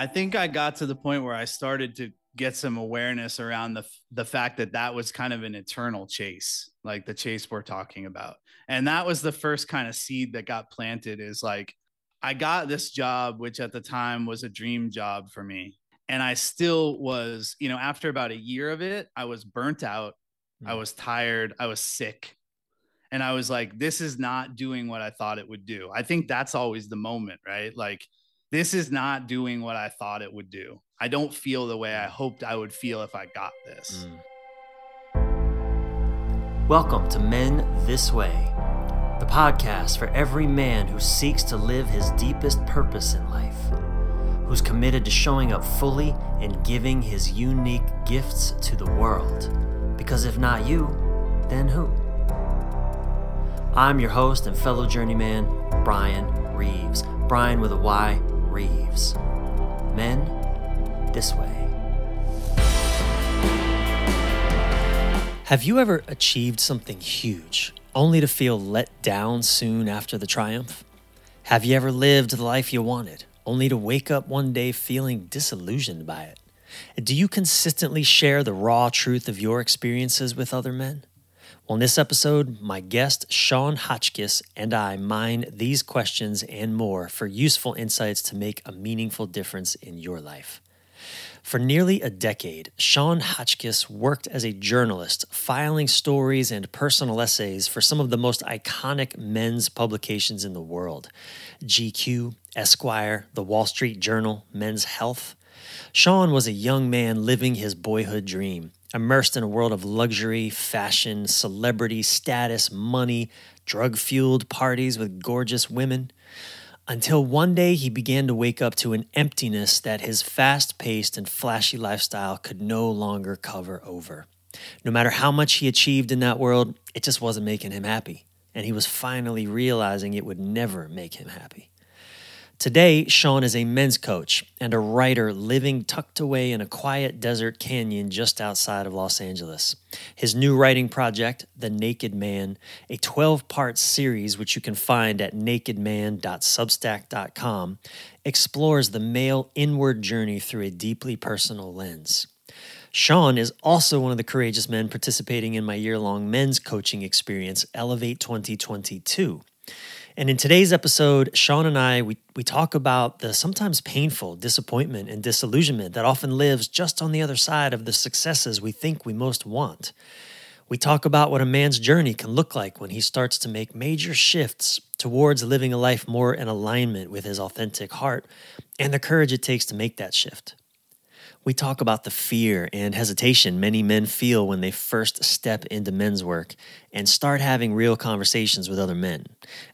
I think I got to the point where I started to get some awareness around the the fact that that was kind of an eternal chase, like the chase we're talking about. And that was the first kind of seed that got planted is like I got this job which at the time was a dream job for me. And I still was, you know, after about a year of it, I was burnt out. Mm. I was tired, I was sick. And I was like this is not doing what I thought it would do. I think that's always the moment, right? Like this is not doing what I thought it would do. I don't feel the way I hoped I would feel if I got this. Mm. Welcome to Men This Way, the podcast for every man who seeks to live his deepest purpose in life, who's committed to showing up fully and giving his unique gifts to the world. Because if not you, then who? I'm your host and fellow journeyman, Brian Reeves. Brian with a Y Reeves. Men, this way. Have you ever achieved something huge only to feel let down soon after the triumph? Have you ever lived the life you wanted only to wake up one day feeling disillusioned by it? Do you consistently share the raw truth of your experiences with other men? On this episode, my guest, Sean Hotchkiss, and I mine these questions and more for useful insights to make a meaningful difference in your life. For nearly a decade, Sean Hotchkiss worked as a journalist, filing stories and personal essays for some of the most iconic men's publications in the world GQ, Esquire, The Wall Street Journal, Men's Health. Sean was a young man living his boyhood dream immersed in a world of luxury, fashion, celebrity, status, money, drug fueled parties with gorgeous women. Until one day he began to wake up to an emptiness that his fast paced and flashy lifestyle could no longer cover over. No matter how much he achieved in that world, it just wasn't making him happy. And he was finally realizing it would never make him happy. Today, Sean is a men's coach and a writer living tucked away in a quiet desert canyon just outside of Los Angeles. His new writing project, The Naked Man, a 12 part series which you can find at nakedman.substack.com, explores the male inward journey through a deeply personal lens. Sean is also one of the courageous men participating in my year long men's coaching experience, Elevate 2022. And in today's episode, Sean and I, we, we talk about the sometimes painful disappointment and disillusionment that often lives just on the other side of the successes we think we most want. We talk about what a man's journey can look like when he starts to make major shifts towards living a life more in alignment with his authentic heart and the courage it takes to make that shift. We talk about the fear and hesitation many men feel when they first step into men's work and start having real conversations with other men.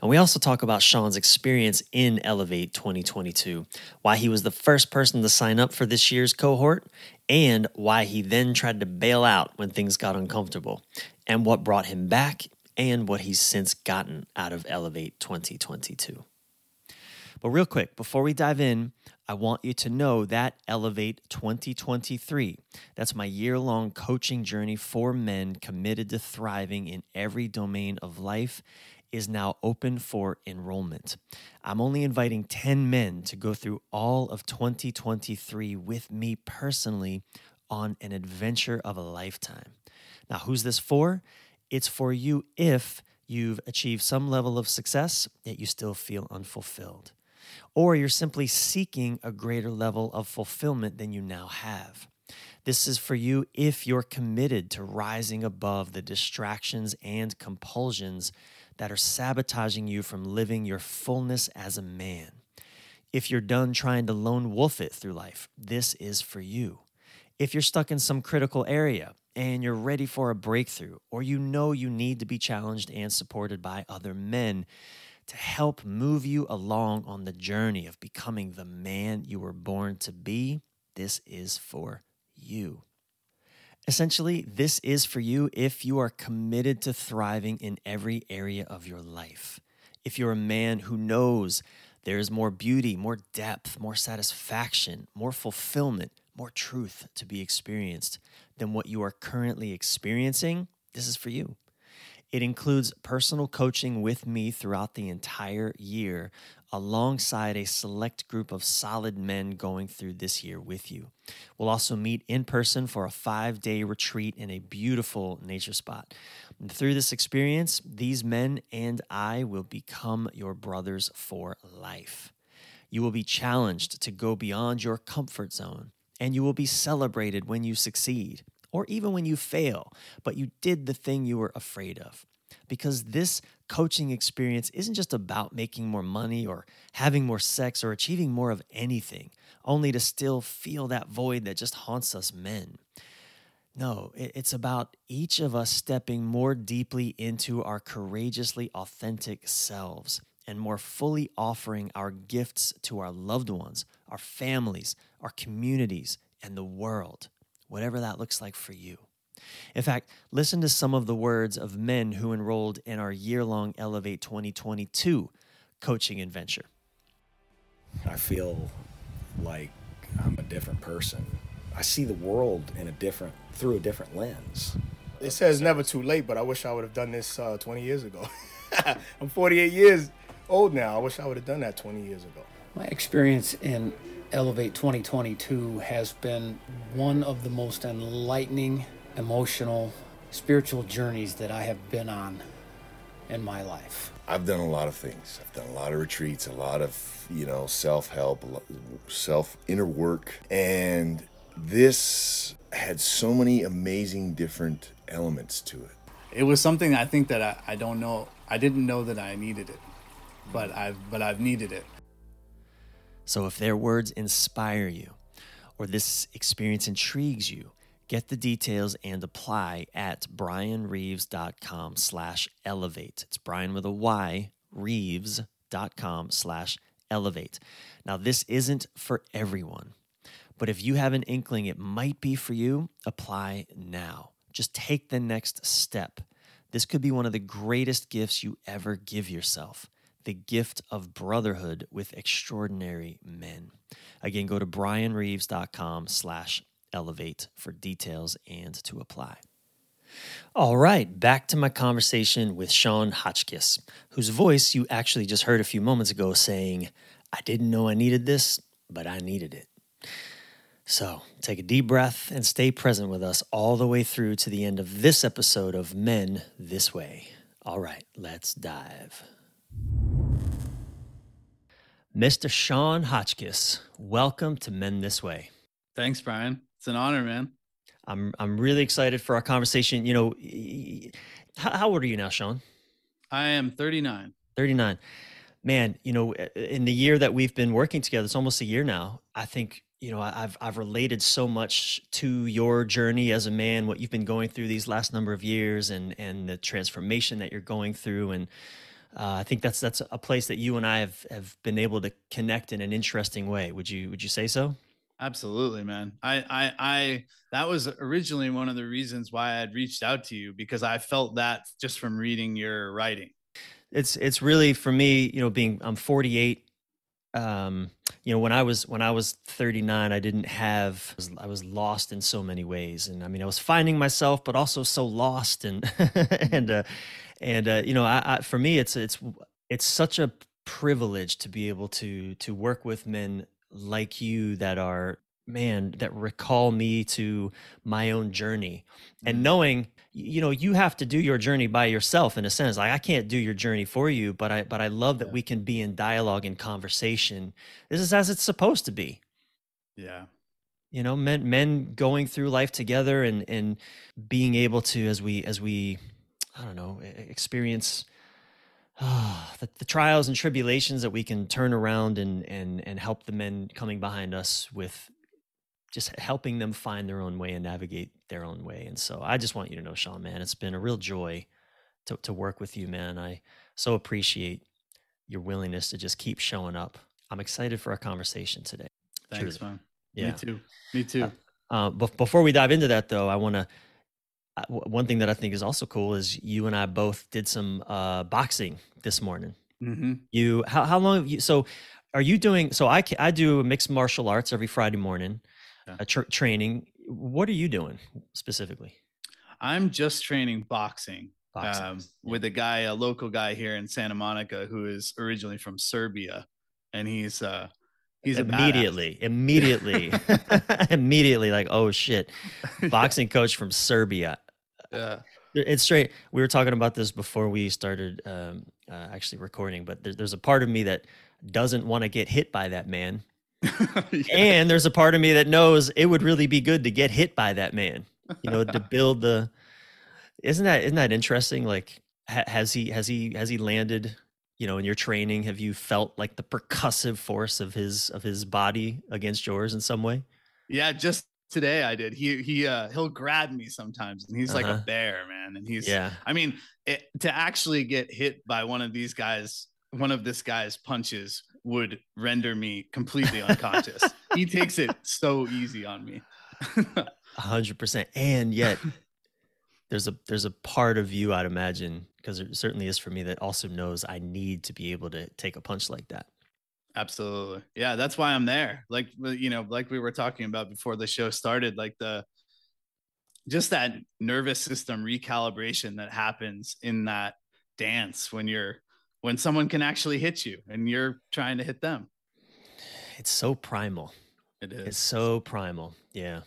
And we also talk about Sean's experience in Elevate 2022, why he was the first person to sign up for this year's cohort, and why he then tried to bail out when things got uncomfortable, and what brought him back, and what he's since gotten out of Elevate 2022. But real quick, before we dive in, I want you to know that Elevate 2023, that's my year long coaching journey for men committed to thriving in every domain of life, is now open for enrollment. I'm only inviting 10 men to go through all of 2023 with me personally on an adventure of a lifetime. Now, who's this for? It's for you if you've achieved some level of success, yet you still feel unfulfilled or you're simply seeking a greater level of fulfillment than you now have. This is for you if you're committed to rising above the distractions and compulsions that are sabotaging you from living your fullness as a man. If you're done trying to lone wolf it through life, this is for you. If you're stuck in some critical area and you're ready for a breakthrough, or you know you need to be challenged and supported by other men, to help move you along on the journey of becoming the man you were born to be, this is for you. Essentially, this is for you if you are committed to thriving in every area of your life. If you're a man who knows there is more beauty, more depth, more satisfaction, more fulfillment, more truth to be experienced than what you are currently experiencing, this is for you It includes personal coaching with me throughout the entire year, alongside a select group of solid men going through this year with you. We'll also meet in person for a five day retreat in a beautiful nature spot. And through this experience, these men and I will become your brothers for life. You will be challenged to go beyond your comfort zone, and you will be celebrated when you succeed or even when you fail, but you did the thing you were afraid of because this coaching experience isn't just about making more money or having more sex or achieving more of anything, only to still feel that void that just haunts us men. No, it's about each of us stepping more deeply into our courageously authentic selves and more fully offering our gifts to our loved ones, our families, our communities, and the world, whatever that looks like for you. In fact, listen to some of the words of men who enrolled in our year long Elevate 2022 coaching adventure. I feel like I'm a different person. I see the world in a different through a different lens. It says never too late, but I wish I would have done this uh, 20 years ago. I'm 48 years old now. I wish I would have done that 20 years ago. My experience in Elevate 2022 has been one of the most enlightening emotional, spiritual journeys that I have been on in my life. I've done a lot of things. I've done a lot of retreats, a lot of, you know, self help, self inner work. And this had so many amazing different elements to it. It was something I think that I, I don't know, I didn't know that I needed it, but I've, but I've needed it. So if their words inspire you, or this experience intrigues you, Get the details and apply at brianreeves.com slash elevate. It's Brian with a Y, reeves.com slash elevate. Now, this isn't for everyone, but if you have an inkling it might be for you, apply now. Just take the next step. This could be one of the greatest gifts you ever give yourself the gift of brotherhood with extraordinary men. Again, go to brianreeves.com slash Elevate for details and to apply. All right, back to my conversation with Sean Hotchkiss, whose voice you actually just heard a few moments ago saying, I didn't know I needed this, but I needed it. So take a deep breath and stay present with us all the way through to the end of this episode of Men This Way. All right, let's dive. Mr. Sean Hotchkiss, welcome to Men This Way. Thanks, Brian. It's an honor, man. I'm I'm really excited for our conversation. You know, how, old are you now, Sean? I am 39. 39. Man, you know, in the year that we've been working together, it's almost a year now. I think you know I've I've related so much to your journey as a man, what you've been going through these last number of years, and and the transformation that you're going through, and uh, I think that's that's a place that you and I have have been able to connect in an interesting way. Would you would you say so? Absolutely, man. I, I, I, that was originally one of the reasons why I had reached out to you because I felt that just from reading your writing. It's, it's really for me, you know, being, I'm 48. Um, you know, when I was, when I was 39, I didn't have, I was, I was lost in so many ways. And I mean, I was finding myself, but also so lost and, and, uh, and, uh, you know, I, I, for me, it's, it's, it's such a privilege to be able to, to work with men like you that are man that recall me to my own journey. And mm. knowing you know you have to do your journey by yourself in a sense like i can't do your journey for you but i but i love that we can be in dialogue and conversation. This is as it's supposed to be. Yeah. You know men men going through life together and and being able to as we as we i don't know experience oh, the, the, trials and tribulations that we can turn around and and and help the men coming behind us with just helping them find their own way and navigate their own way. And so I just want you to know, Sean, man, it's been a real joy to, to work with you, man. I so appreciate your willingness to just keep showing up. I'm excited for our conversation today. Thanks, Truly. man. Yeah. Me too. Me too. Uh, uh, before we dive into that, though, I want to one thing that I think is also cool is you and I both did some uh, boxing this morning. Mm-hmm. You how how long you so are you doing? So I I do mixed martial arts every Friday morning, yeah. a training. What are you doing specifically? I'm just training boxing. um, with a guy, a local guy here in Santa Monica who is originally from Serbia, and he's uh he's immediately, immediately, immediately like, oh shit, boxing coach from Serbia. Yeah. It's straight. We were talking about this before we started um, uh, actually recording, but there's, there's a part of me that doesn't want to get hit by that man. yeah. And there's a part of me that knows it would really be good to get hit by that man, you know, to build the, isn't that, isn't that interesting? Like, ha- has he, has he, has he landed, you know, in your training? Have you felt like the percussive force of his, of his body against yours in some way? Yeah. Just today I did. He he uh he'll grab me sometimes and he's uh-huh. like a bear, man. And he's yeah. I mean, it, to actually get hit by one of these guys, one of this guy's punches would render me completely unconscious. he takes it so easy on me. A hundred percent. And yet there's a there's a part of you I'd imagine, because it certainly is for me, that also knows I need to be able to take a punch like that. Absolutely. Yeah, that's why I'm there. Like you know, like we were talking about before the show started, like the just that nervous system recalibration that happens in that dance when you're when someone can actually hit you and you're trying to hit them. It's so primal. It is. It's so primal. Yeah.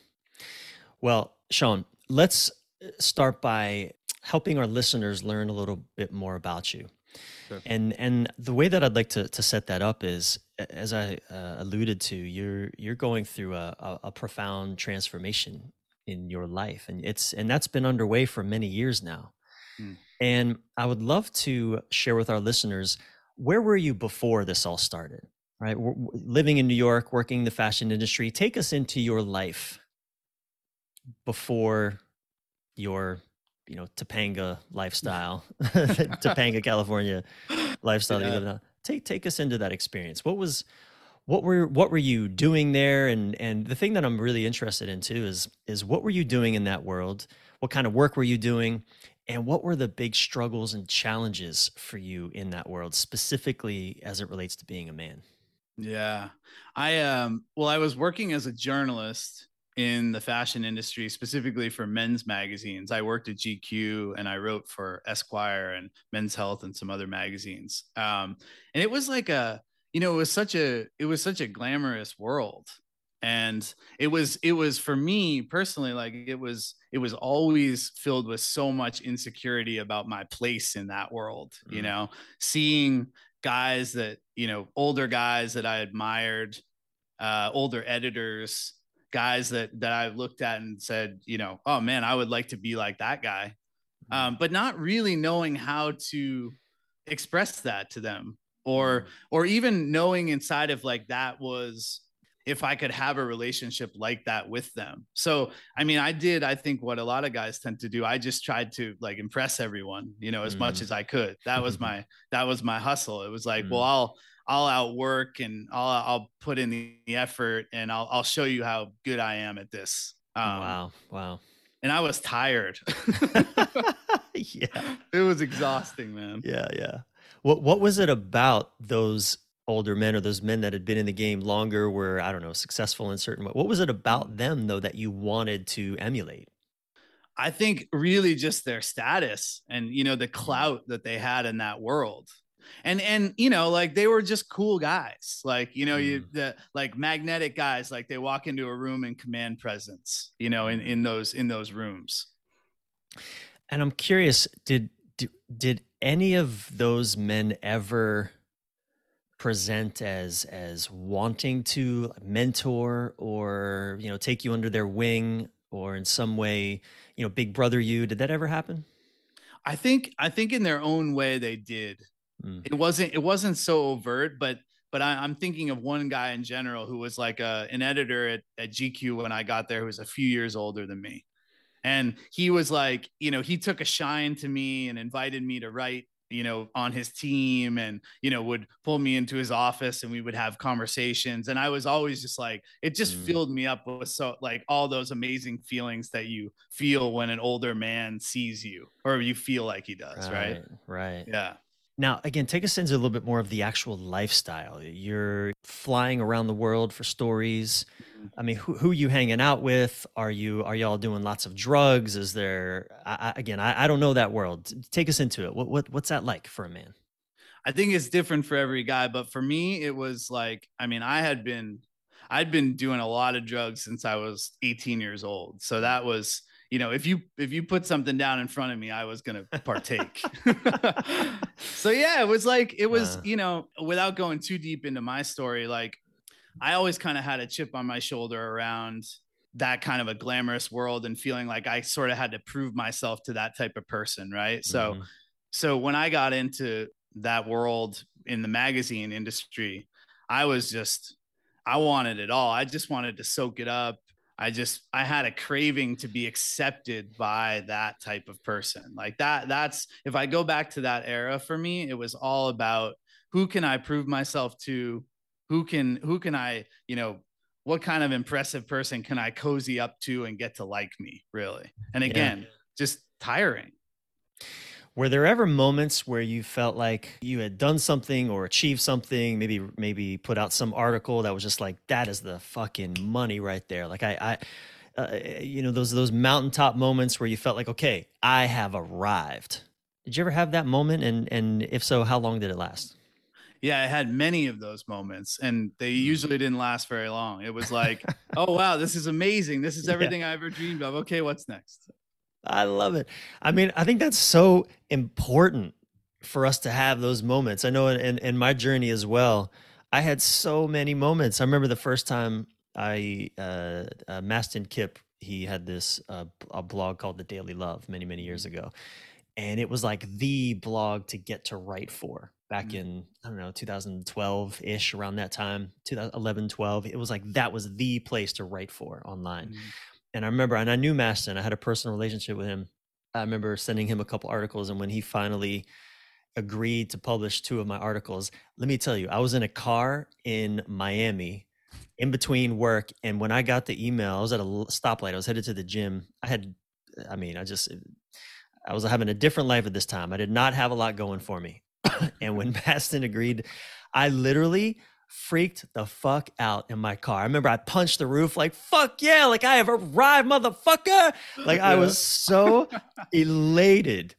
Well, Sean, let's uh, start by helping our listeners learn a little bit more about you. Sure. And and the way that I'd like to to set that up is, as I uh, alluded to, you're you're going through a, a, a profound transformation in your life, and it's and that's been underway for many years now. Mm. And I would love to share with our listeners where were you before this all started? Right, living in New York, working in the fashion industry. Take us into your life before your you know Topanga lifestyle, Topanga, California lifestyle. Yeah. Take take us into that experience. What was what were what were you doing there? And and the thing that I'm really interested in too is is what were you doing in that world? What kind of work were you doing? And what were the big struggles and challenges for you in that world, specifically as it relates to being a man? Yeah. I um well I was working as a journalist in the fashion industry, specifically for men's magazines. I worked at GQ and I wrote for Esquire and Men's Health and some other magazines. Um, and it was like a, you know, it was such a, it was such a glamorous world. And it was, it was for me personally, like it was, it was always filled with so much insecurity about my place in that world, mm. you know, seeing guys that, you know, older guys that I admired, uh, older editors guys that that I've looked at and said, you know, oh man, I would like to be like that guy, mm-hmm. um, but not really knowing how to express that to them, or mm-hmm. or even knowing inside of like that was if I could have a relationship like that with them. So, I mean, I did, I think what a lot of guys tend to do. I just tried to like impress everyone, you know, as mm. much as I could. That was my, that was my hustle. It was like, mm. well, I'll, I'll outwork and I'll I'll put in the effort and I'll I'll show you how good I am at this. Um, wow, wow. And I was tired. yeah, it was exhausting, man. Yeah, yeah. What what was it about those older men or those men that had been in the game longer, were I don't know successful in certain? Ways. What was it about them though that you wanted to emulate? I think really just their status and you know the clout that they had in that world and and you know like they were just cool guys. Like you know mm. you the like magnetic guys like they walk into a room and command presence you know in in those in those rooms. And i'm curious did did, did any of those men ever present as as wanting to mentor or you know take you under their wing or in some way you know big brother you? Did that ever happen? I think i think in their own way they did Mm. It wasn't it wasn't so overt, but but I, am thinking of one guy in general who was like a, an editor at, at GQ when I got there, who was a few years older than me. And he was like, you know, he took a shine to me and invited me to write, you know, on his team and, you know, would pull me into his office and we would have conversations. And I was always just like, it just mm. filled me up with so like all those amazing feelings that you feel when an older man sees you or you feel like he does. Right. Right. right. Yeah Now, again, take us into a little bit more of the actual lifestyle. You're flying around the world for stories. Mm-hmm. I mean, who, who are you hanging out with? Are you are y'all doing lots of drugs? Is there I, I, again? I, I don't know that world. Take us into it. What, what what's that like for a man? I think it's different for every guy, but for me, it was like, I mean, I had been, I'd been doing a lot of drugs since I was 18 years old. So that was, you know, if you if you put something down in front of me, I was gonna partake. so yeah, it was like it was, Uh. you know, without going too deep into my story, like I always kind of had a chip on my shoulder around that kind of a glamorous world and feeling like I sort of had to prove myself to that type of person, right? So Mhm. so when I got into that world in the magazine industry, I was just I wanted it all. I just wanted to soak it up. I just I had a craving to be accepted by that type of person. Like that that's if I go back to that era for me, it was all about who can I prove myself to? Who can who can I, you know, what kind of impressive person can I cozy up to and get to like me, really? And Yeah. again, just tiring. Were there ever moments where you felt like you had done something or achieved something, maybe maybe put out some article that was just like that is the fucking money right there? Like I, I uh, you know those those mountaintop moments where you felt like okay, I have arrived. Did you ever have that moment? And and if so, how long did it last? Yeah, I had many of those moments, and they usually didn't last very long. It was like, oh wow, this is amazing. This is Yeah. everything I ever dreamed of. Okay, what's next? I love it. I mean, I think that's so important for us to have those moments. I know in, in, in my journey as well, I had so many moments. I remember the first time I, uh, uh, Mastin Kipp, he had this uh, a blog called The Daily Love many, many years ago. And it was like the blog to get to write for back Mhm. in, I don't know, 2012 ish, around that time, 2011, 12. It was like that was the place to write for online Mhm. And I remember, and I knew Mastin. I had a personal relationship with him. I remember sending him a couple articles, and when he finally agreed to publish two of my articles, let me tell you, I was in a car in Miami, in between work, and when I got the email, I was at a stoplight. I was headed to the gym. I had, I mean, I just, I was having a different life at this time. I did not have a lot going for me, and when Mastin agreed, I literally freaked the fuck out in my car. I remember I punched the roof like, fuck yeah, like I have arrived, motherfucker. Like I was so elated.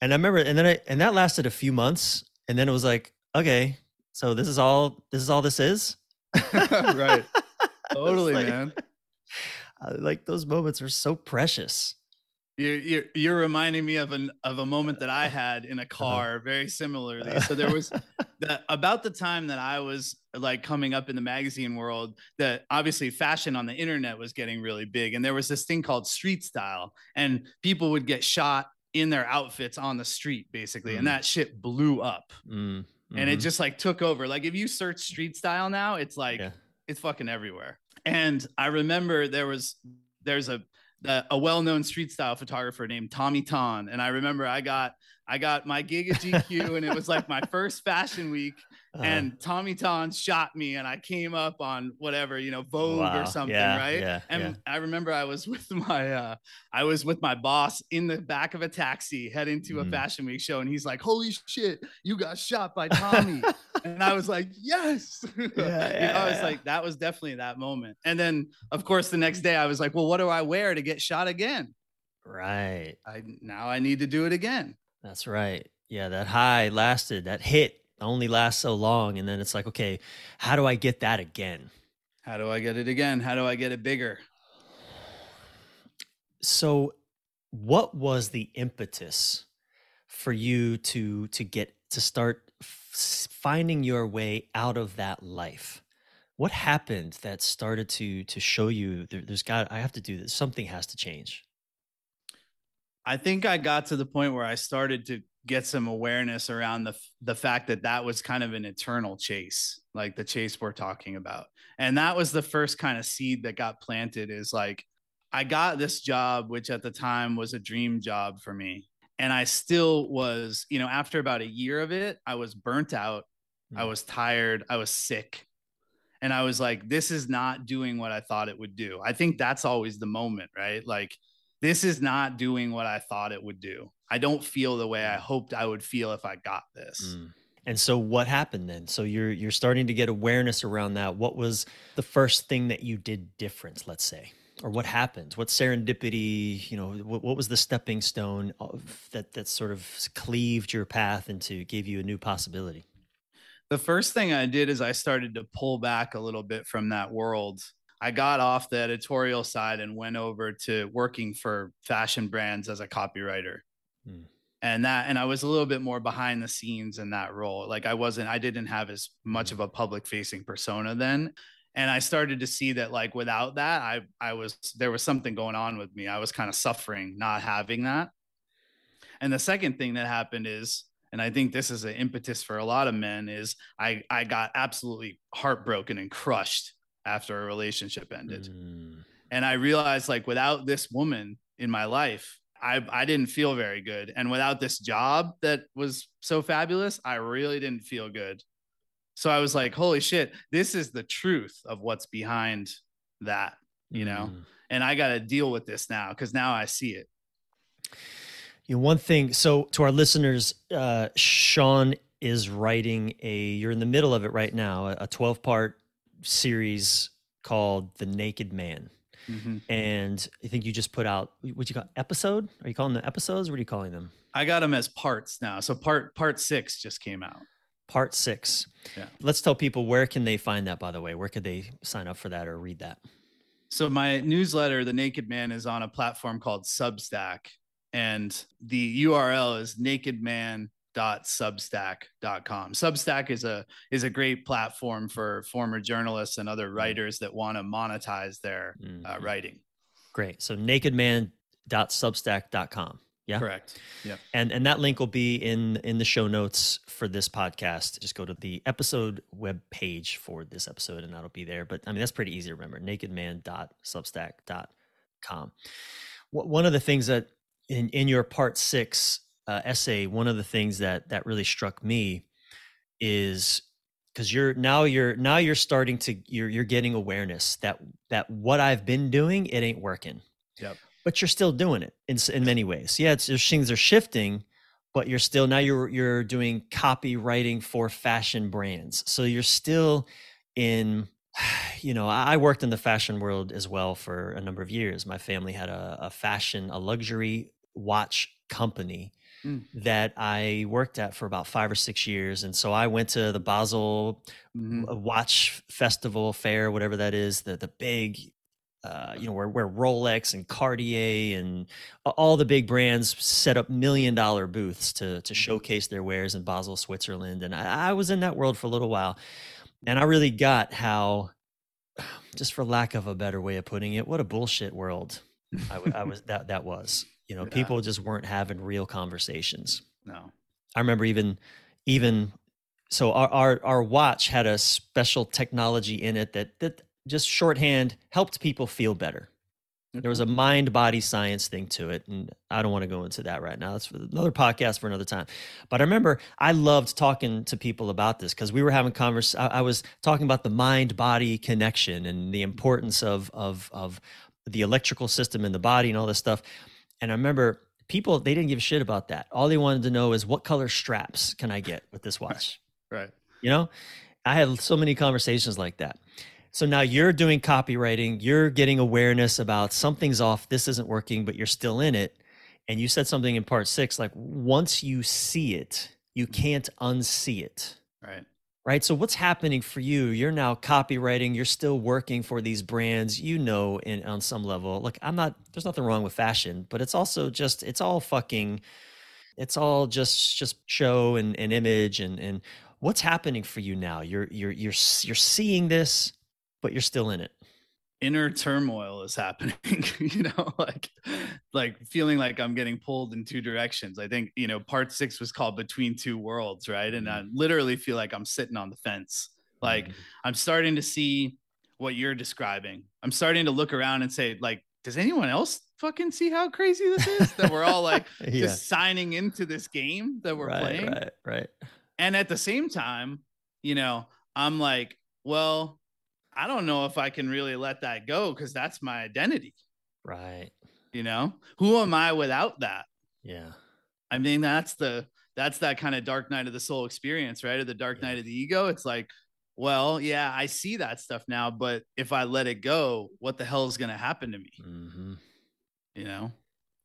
And I remember, and then I, and that lasted a few months. And then it was like, okay, so this is all, this is all this is. right. Totally, like- man. I- Like those moments are so precious. You're, you're you're reminding me of an of a moment that I had in a uh-huh. car very similarly. So there was the, about the time that I was like coming up in the magazine world that obviously fashion on the internet was getting really big and there was this thing called street style and people would get shot in their outfits on the street basically Mm. and that shit blew up Mm, and it mhm. just like took over like if you search street style now it's like Yeah. it's fucking everywhere and i remember there was there's a the, a well-known street style photographer named tommy ton and i remember i got i got my gig at gq and it was like my first fashion week Uh, and tommy ton shot me and i came up on whatever you know vogue wow, or something yeah, right Yeah, and yeah. I remember I was with my uh I was with my boss in the back of a taxi heading to a Mm. fashion week show and he's like, Holy shit, you got shot by Tommy. and I was like, Yes. You know, I was yeah. like, that was definitely that moment. And then of course the next day I was like, Well, what do I wear to get shot again? Right. I now I need to do it again. That's right. Yeah, that high lasted, that hit only lasts so long. And then it's like, okay, how do I get that again? How do I get it again? How do I get it bigger? So, what was the impetus for you to to get to start f- finding your way out of that life? What happened that started to to show you there, there's got I have to do this. Something has to change. I think I got to the point where I started to get some awareness around the the fact that that was kind of an eternal chase, like the chase we're talking about. And that was the first kind of seed that got planted is like I got this job which at the time was a dream job for me. And I still was, you know, after about a year of it, I was burnt out. I Mm. was tired, I was sick. And I was like this is not doing what I thought it would do. I think that's always the moment, right? Like this is not doing what I thought it would do. I don't feel the way I hoped I would feel if I got this. Mm. And so what happened then? So you're you're starting to get awareness around that. What was the first thing that you did different, let's say? Or what happened? What serendipity, you know, what, what was the stepping stone of, that that sort of cleaved your path into gave you a new possibility? The first thing I did is I started to pull back a little bit from that world. I got off the editorial side and went over to working for fashion brands as a copywriter. Hmm and that and i was a little bit more behind the scenes in that role. Like i wasn't i didn't have as much of a public facing persona then. And i started to see that like without that i i was there was something going on with me. I was kind of suffering not having that. And the second thing that happened is and i think this is an impetus for a lot of men is i i got absolutely heartbroken and crushed after a relationship ended. Mm. and i realized like without this woman in my life I, I didn't feel very good. And without this job that was so fabulous, I really didn't feel good. So I was like, holy shit, this is the truth of what's behind that, you know? Mm. And I got to deal with this now because now I see it. You know, one thing, so to our listeners, uh, Sean is writing a, you're in the middle of it right now, a 12 part series called The Naked Man. Mm-hmm. And I think you just put out what you call episode? Are you calling them episodes? What are you calling them? I got them as parts now. So part part six just came out. Part six. Yeah. Let's tell people where can they find that. By the way, where could they sign up for that or read that? So my newsletter, The Naked Man, is on a platform called Substack, and the URL is Naked Man substack.com substack is a is a great platform for former journalists and other mm. writers that want to monetize their uh, mm-hmm. uh, writing. Great. So nakedman.substack.com yeah? Correct. Yeah and and that link will be in in the show notes for this podcast. Just go to the episode web page for this episode and that'll be there. But i mean that's pretty easy to remember. nakedman.substack.com one of the things that in in your part six uh, essay, one of the things that that really struck me is because you're now you're now you're starting to you're you're getting awareness that that what I've been doing it ain't working. Yep. But you're still doing it in in many ways. Yeah, it's things are shifting, but you're still now you're you're doing copywriting for fashion brands. So you're still in you know i worked in the fashion world as well for a number of years my family had a, a fashion a luxury watch company mm. that I worked at for about five or six years. And so I went to the Basel mm-hmm. Watch Festival Fair, whatever that is, the, the big, uh, you know, where, where Rolex and Cartier and all the big brands set up million dollar booths to, to mm-hmm. showcase their wares in Basel, Switzerland. And I, I was in that world for a little while. And I really got how, just for lack of a better way of putting it, what a bullshit world I, I was that that was. You know, yeah. people just weren't having real conversations. No. I remember even even so our, our our watch had a special technology in it that that just shorthand helped people feel better. There was a mind body science thing to it. And I don't want to go into that right now. That's for another podcast for another time. But I remember I loved talking to people about this because we were having converse. I, I, was talking about the mind body connection and the importance of, of, of the electrical system in the body and all this stuff. And I remember people they didn't give a shit about that. All they wanted to know is what color straps can I get with this watch? Right. You know, I had so many conversations like that. So now you're doing copywriting, you're getting awareness about something's off, this isn't working, but you're still in it. And you said something in part six like once you see it, you mm-hmm. can't unsee it. Right right? So what's happening for you? You're now copywriting, you're still working for these brands, you know, in on some level. Look, I'm not there's nothing wrong with fashion, but it's also just it's all fucking it's all just just show and, and image and and what's happening for you now? You're you're you're you're seeing this, but you're still in it inner turmoil is happening you know like like feeling like i'm getting pulled in two directions i think you know part six was called between two worlds right and i mm-hmm. literally feel like i'm sitting on the fence like mm-hmm. i'm starting to see what you're describing i'm starting to look around and say like does anyone else fucking see how crazy this is that we're all like yeah. just signing into this game that we're right, playing right right and at the same time you know i'm like well I don't know if I can really let that go because that's my identity. Right. You know, who am I without that? Yeah. I mean, that's the that's that kind of dark night of the soul experience, right? Or the dark night of the ego. It's like, well, yeah, I see that stuff now, but if I let it go, what the hell is going to happen to me? Mm-hmm. You know,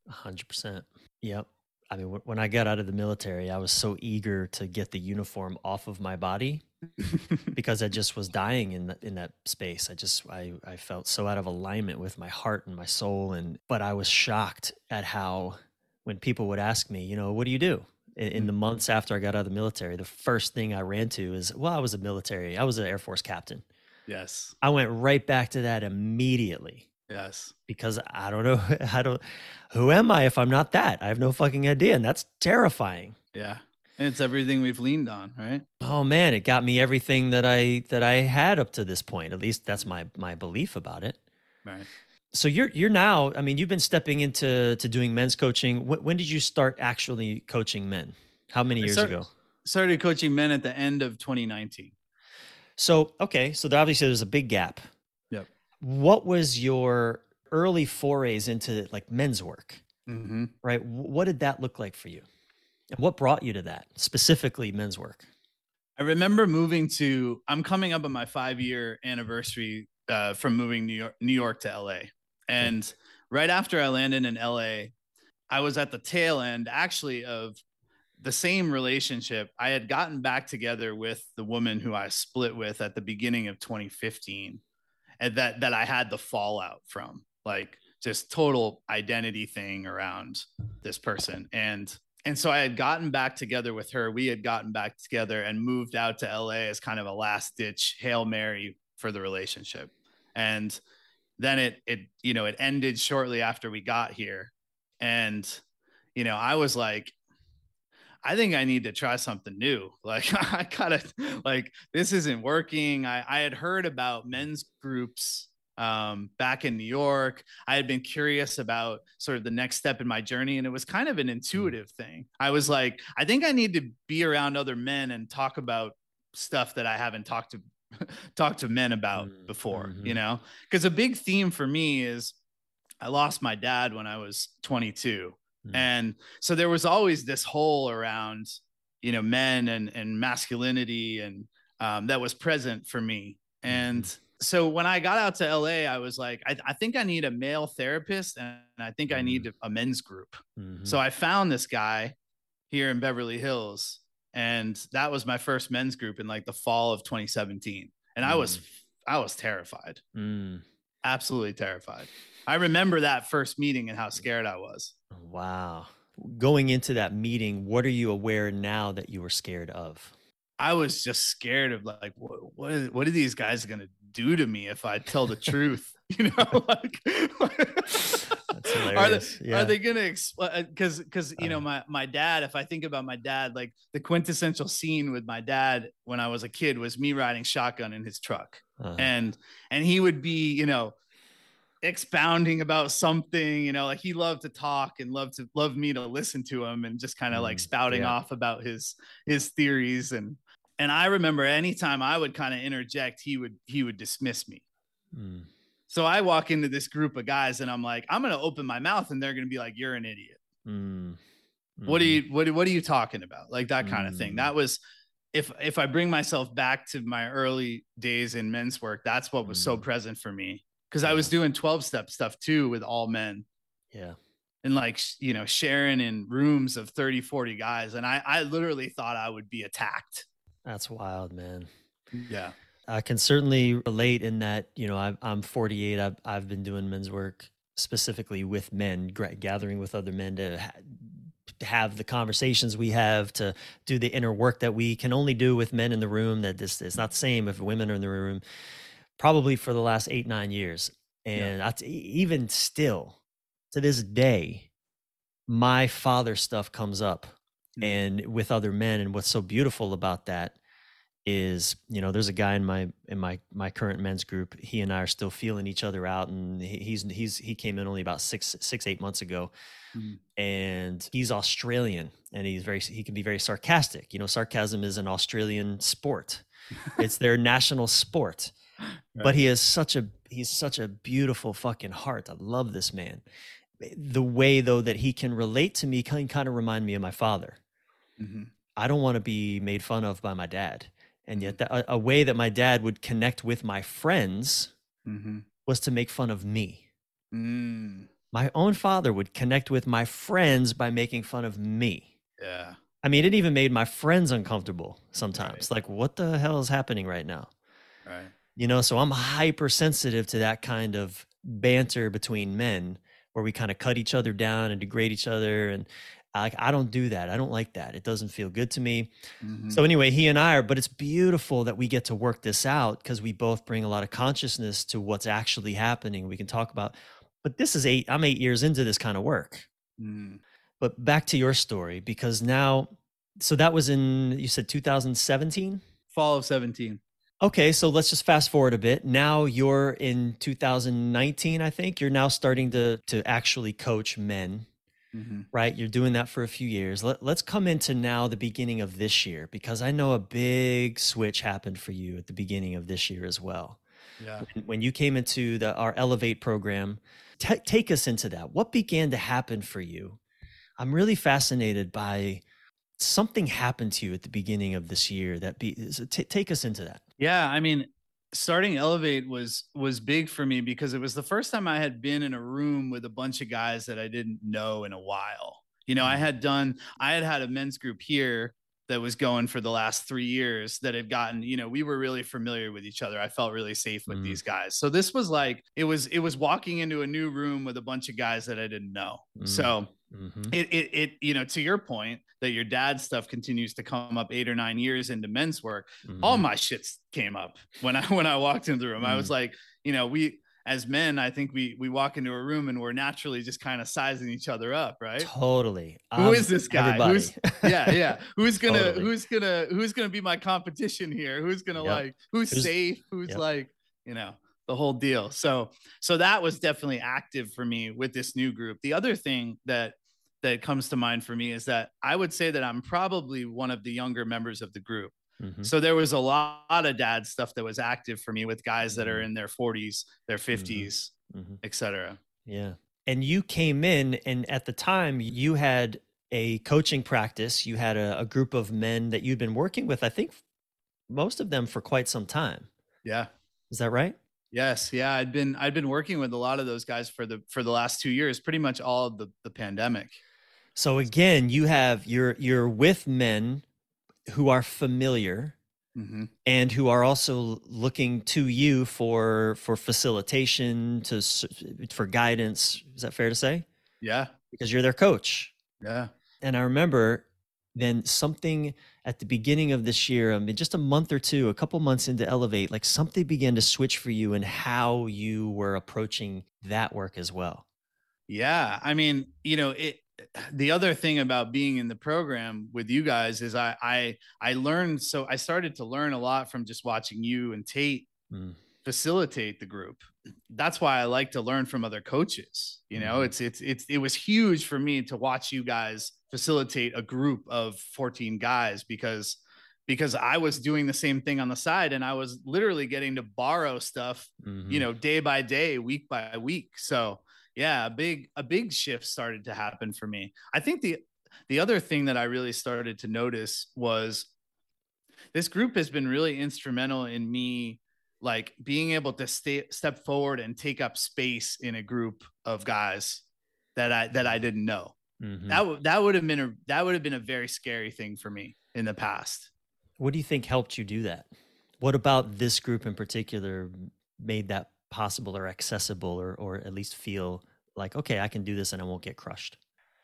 hundred percent. Yep. I mean, when I got out of the military, I was so eager to get the uniform off of my body because I just was dying in in that space. I just I I felt so out of alignment with my heart and my soul, and but I was shocked at how when people would ask me, you know, what do you do? In, in the mm-hmm. months after I got out of the military, the first thing I ran to is, well, I was a military, I was an Air Force captain. yes, I went right back to that immediately yes, because I don't know, I don't, who am I if I'm not that? I have no fucking idea, and that's terrifying. yeah. And it's everything we've leaned on, right? Oh man, it got me everything that I that I had up to this point. At least that's my my belief about it. Right. So you're you're now. I mean, you've been stepping into to doing men's coaching. When, when did you start actually coaching men? How many years started- ago? Started coaching men at the end of 2019. So okay, so there obviously there's a big gap. What was your early forays into like men's work? Mm-hmm. Right. What did that look like for you? And what brought you to that specifically men's work? I remember moving to. I'm coming up on my five year anniversary uh, from moving New York, New York to LA, and right after I landed in LA, I was at the tail end actually of the same relationship. I had gotten back together with the woman who I split with at the beginning of 2015, and that that I had the fallout from, like just total identity thing around this person, and and so I had gotten back together with her. We had gotten back together and moved out to LA as kind of a last ditch hail mary for the relationship, and then it it you know it ended shortly after we got here, and you know I was like I think I need to try something new. Like I gotta like this isn't working. I, I had heard about men's groups um, back in New York. I had been curious about sort of the next step in my journey, and it was kind of an intuitive thing. I was like, I think I need to be around other men and talk about stuff that I haven't talked to talked to men about Mm, before, mhm. you know? Because a big theme for me is I lost my dad when I was 22. Mm. And so there was always this hole around, you know, men and, and masculinity and um, that was present for me. And so when I got out to LA, I was like, I, I think I need a male therapist and I think I need a men's group. Mhm. So I found this guy here in Beverly Hills, and that was my first men's group in like the fall of 2017. And I was I was terrified, Mm. absolutely terrified. I remember that first meeting and how scared I was. Wow. Going into that meeting, what are you aware now that you were scared of? I was just scared of like what what is, what are these guys gonna do to me if I tell the truth? You know, like are they. Yeah. are they gonna explain? Because because you know Uh. my my dad. If I think about my dad, like the quintessential scene with my dad when I was a kid was me riding shotgun in his truck, Uh-huh. and and he would be you know expounding about something you know like he loved to talk and loved to love me to listen to him and just kind of like Mm, spouting yeah. off about his his theories and and i remember anytime i would kind of interject he would he would dismiss me Mm. so i walk into this group of guys and i'm like i'm gonna open my mouth and they're gonna be like you're an idiot Mm. what are you what, what are you talking about like that kind of thing Mm. that was if if i bring myself back to my early days in men's work that's what was so Mm. present for me because i was doing 12 step stuff too with all men Yeah. and like you know sharing in rooms of 30 40 guys and i i literally thought i would be attacked That's wild, man. yeah I can certainly relate in that, you know, I've, I'm 48. I've, I've been doing men's work specifically with men, gathering with other men to ha- have the conversations we have, to do the inner work that we can only do with men in the room. That this it's not the same if women are in the room. Probably for the last eight nine years, and I t- e- even still to this day, my father stuff comes up, Mm. and with other men. And what's so beautiful about that is you know there's a guy in my in my my current men's group he and i are still feeling each other out and he's he's he came in only about six six eight months ago Mhm. and he's australian and he's very he can be very sarcastic you know sarcasm is an australian sport it's their national sport but he has such a he's such a beautiful fucking heart i love this man the way though that he can relate to me can kind of remind me of my father. Mm-hmm. I don't want to be made fun of by my dad. And yet, that, a, a way that my dad would connect with my friends Mm-hmm. was to make fun of me. Mm. My own father would connect with my friends by making fun of me. Yeah. I mean, it even made my friends uncomfortable sometimes. Like, what the hell is happening right now? Right. You know, so I'm hypersensitive to that kind of banter between men where we kind of cut each other down and degrade each other. And I, I don't do that. I don't like that. It doesn't feel good to me. Mhm. So anyway, he and I are, but it's beautiful that we get to work this out because we both bring a lot of consciousness to what's actually happening. We can talk about, but this is eight, I'm eight years into this kind of work. Mm. But back to your story, because now, so that was in, you said 2017? Fall of 17. Okay, so let's just fast forward a bit. Now you're in 2019, I think. You're now starting to to actually coach men, Mm-hmm. right? You're doing that for a few years. Let, let's come into now the beginning of this year because I know a big switch happened for you at the beginning of this year as well. Yeah. When- When you came into the our Elevate program, ta take us into that. What began to happen for you? I'm really fascinated by something happened to you at the beginning of this year that be so ta- take us into that. Yeah, I mean, starting Elevate was was big for me because it was the first time I had been in a room with a bunch of guys that I didn't know in a while. You know, I had done I had had a men's group here that was going for the last 3 years that had gotten, you know, we were really familiar with each other. I felt really safe with Mm. these guys. So this was like it was it was walking into a new room with a bunch of guys that I didn't know. Mm. So Mhm. it, it it you know to your point that your dad's stuff continues to come up eight or nine years into men's work all Mhm. my shits came up when i when i walked into the room i was Mm. like you know we as men i think we we walk into a room and we're naturally just kind of sizing each other up right Totally. Who Um, is this guy? Who's- yeah yeah who's gonna Totally. who's gonna who's gonna be my competition here who's gonna Yep. like who's, Who's- safe who's Yep. like you know the whole deal so so that was definitely active for me with this new group the other thing that that comes to mind for me is that i would say that i'm probably one of the younger members of the group Mhm. so there was a lot of dad stuff that was active for me with guys that are Mhm. in their 40s their 50s Mhm. etc Yeah. And you came in, and at the time, you had a coaching practice. You had a, a group of men that you'd been working with, I think most of them for quite some time. yeah Is that right? yes yeah i'd been i'd been working with a lot of those guys for the for the last two years pretty much all of the the pandemic So again, you have you're you're with men who are familiar hmm and who are also looking to you for for facilitation to for guidance. Is that fair to say? yeah Because you're their coach. yeah And I remember then something at the beginning of this year, I mean, just a month or two, a couple months into Elevate, like something began to switch for you and how you were approaching that work as well. Yeah, I mean, you know, it the other thing about being in the program with you guys is I I I learned so I started to learn a lot from just watching you and Tate Mm. facilitate the group. That's why I like to learn from other coaches. You know, Mhm. it's it's it's it was huge for me to watch you guys facilitate a group of 14 guys because because I was doing the same thing on the side and I was literally getting to borrow stuff Mhm. you know day by day week by week so yeah a big a big shift started to happen for me i think the the other thing that i really started to notice was this group has been really instrumental in me like being able to stay step forward and take up space in a group of guys that i that i didn't know Mhm. that would that would have been a that would have been a very scary thing for me in the past What do you think helped you do that? What about this group in particular made that possible or accessible or, or at least feel like, okay, I can do this and I won't get crushed?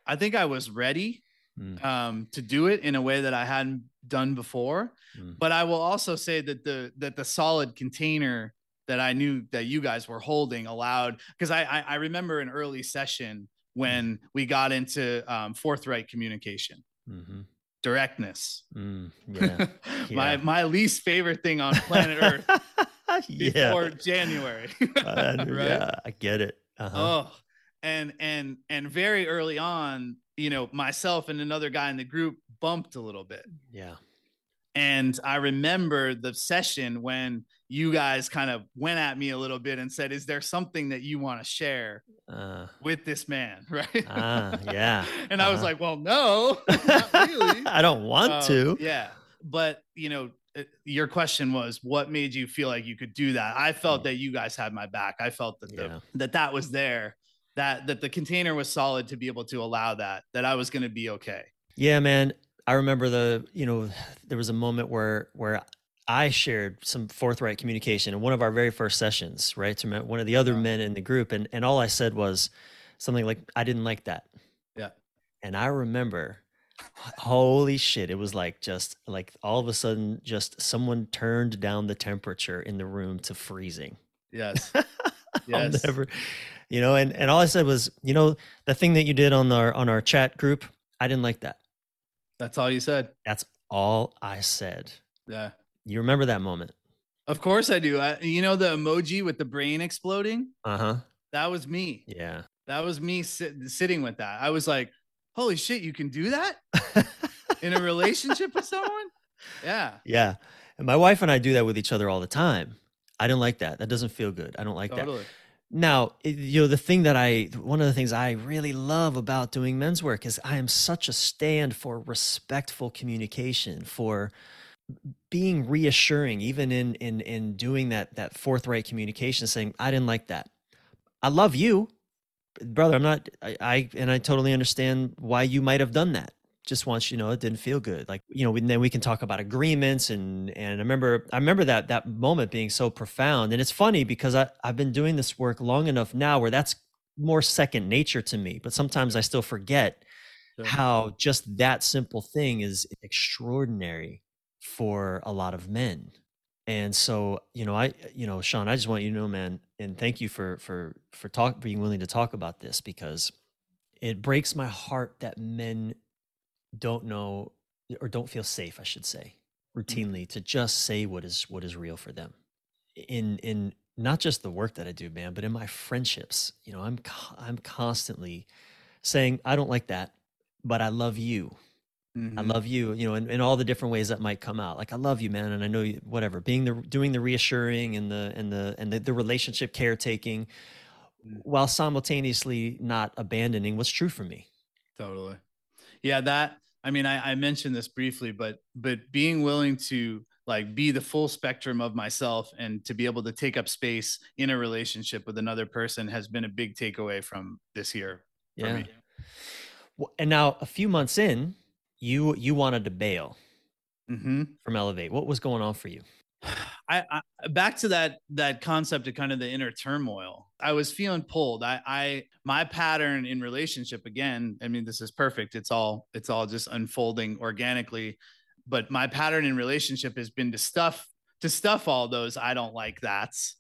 i think i was ready Mm. um, to do it in a way that I hadn't done before. Mm. But I will also say that the that the solid container that I knew that you guys were holding allowed because I, I I remember an early session when we got into um, forthright communication, hmm directness. Mm. Yeah. my my least favorite thing on planet Earth yeah. before January. Uh, right? Yeah, I get it. Uh-huh. Oh, and and and very early on, you know, myself and another guy in the group bumped a little bit. Yeah. And I remember the session when you guys kind of went at me a little bit and said, Is there something that you want to share Uh, with this man? Right. ah, yeah. and I was Uh-huh. like, Well, no, not really. I don't want Um, to. Yeah. But, you know, uh, Uh, your question was what made you feel like you could do that? I felt hmm. that you guys had my back. I felt that the, Yeah. that that was there, that that the container was solid to be able to allow that, that I was going to be okay. Yeah, man. I remember the, you know, there was a moment where where I shared some forthright communication in one of our very first sessions, right? To one of the other uh-huh. men in the group. And and all I said was something like, I didn't like that. Yeah. And I remember, holy shit, it was like just like all of a sudden, just someone turned down the temperature in the room to freezing. Yes. I'll Yes. never, you know, and, and all I said was, you know, the thing that you did on our on our chat group, I didn't like that. That's all you said. That's all I said. Yeah. You remember that moment? Of course I do. I, you know the emoji with the brain exploding? Uh huh. That was me. Yeah. That was me sit, sitting with that. I was like, "Holy shit, you can do that in a relationship with someone?" Yeah. yeah. And my wife and I do that with each other all the time. I don't like that. That doesn't feel good. I don't like that. totally. Now, you know, the thing that I, one of the things I really love about doing men's work is I am such a stand for respectful communication, for being reassuring, even in in in doing that that forthright communication, saying I didn't like that. I love you, brother. I'm not. I, I and I totally understand why you might have done that. Just once, you know, it didn't feel good. Like you know, and then we can talk about agreements and and I remember I remember that that moment being so profound. And it's funny because I I've been doing this work long enough now where that's more second nature to me. But sometimes I still forget Sure. how just that simple thing is extraordinary for a lot of men. And so, you know, I, you know, Sean, I just want you to know, man, and thank you for for for talk being willing to talk about this because it breaks my heart that men don't know or don't feel safe, I should say, mm-hmm. routinely to just say what is what is real for them. In in not just the work that I do, man, but in my friendships, you know, I'm I'm constantly saying I don't like that, but I love you. I Mhm. love you, you know, in, in all the different ways that might come out. Like I love you, man, and I know you, whatever. Being the doing the reassuring and the and the and the, the relationship caretaking, Mm. while simultaneously not abandoning what's true for me. Totally. Yeah, that I mean, I, I mentioned this briefly, but but being willing to like be the full spectrum of myself and to be able to take up space in a relationship with another person has been a big takeaway from this year for Yeah. me. Well, And now a few months in, you you wanted to bail hmm from Elevate. What was going on for you? I, I back to that that concept of kind of the inner turmoil. I was feeling pulled. I I my pattern in relationship again. I mean, this is perfect. It's all it's all just unfolding organically. But my pattern in relationship has been to stuff to stuff all those I don't like that's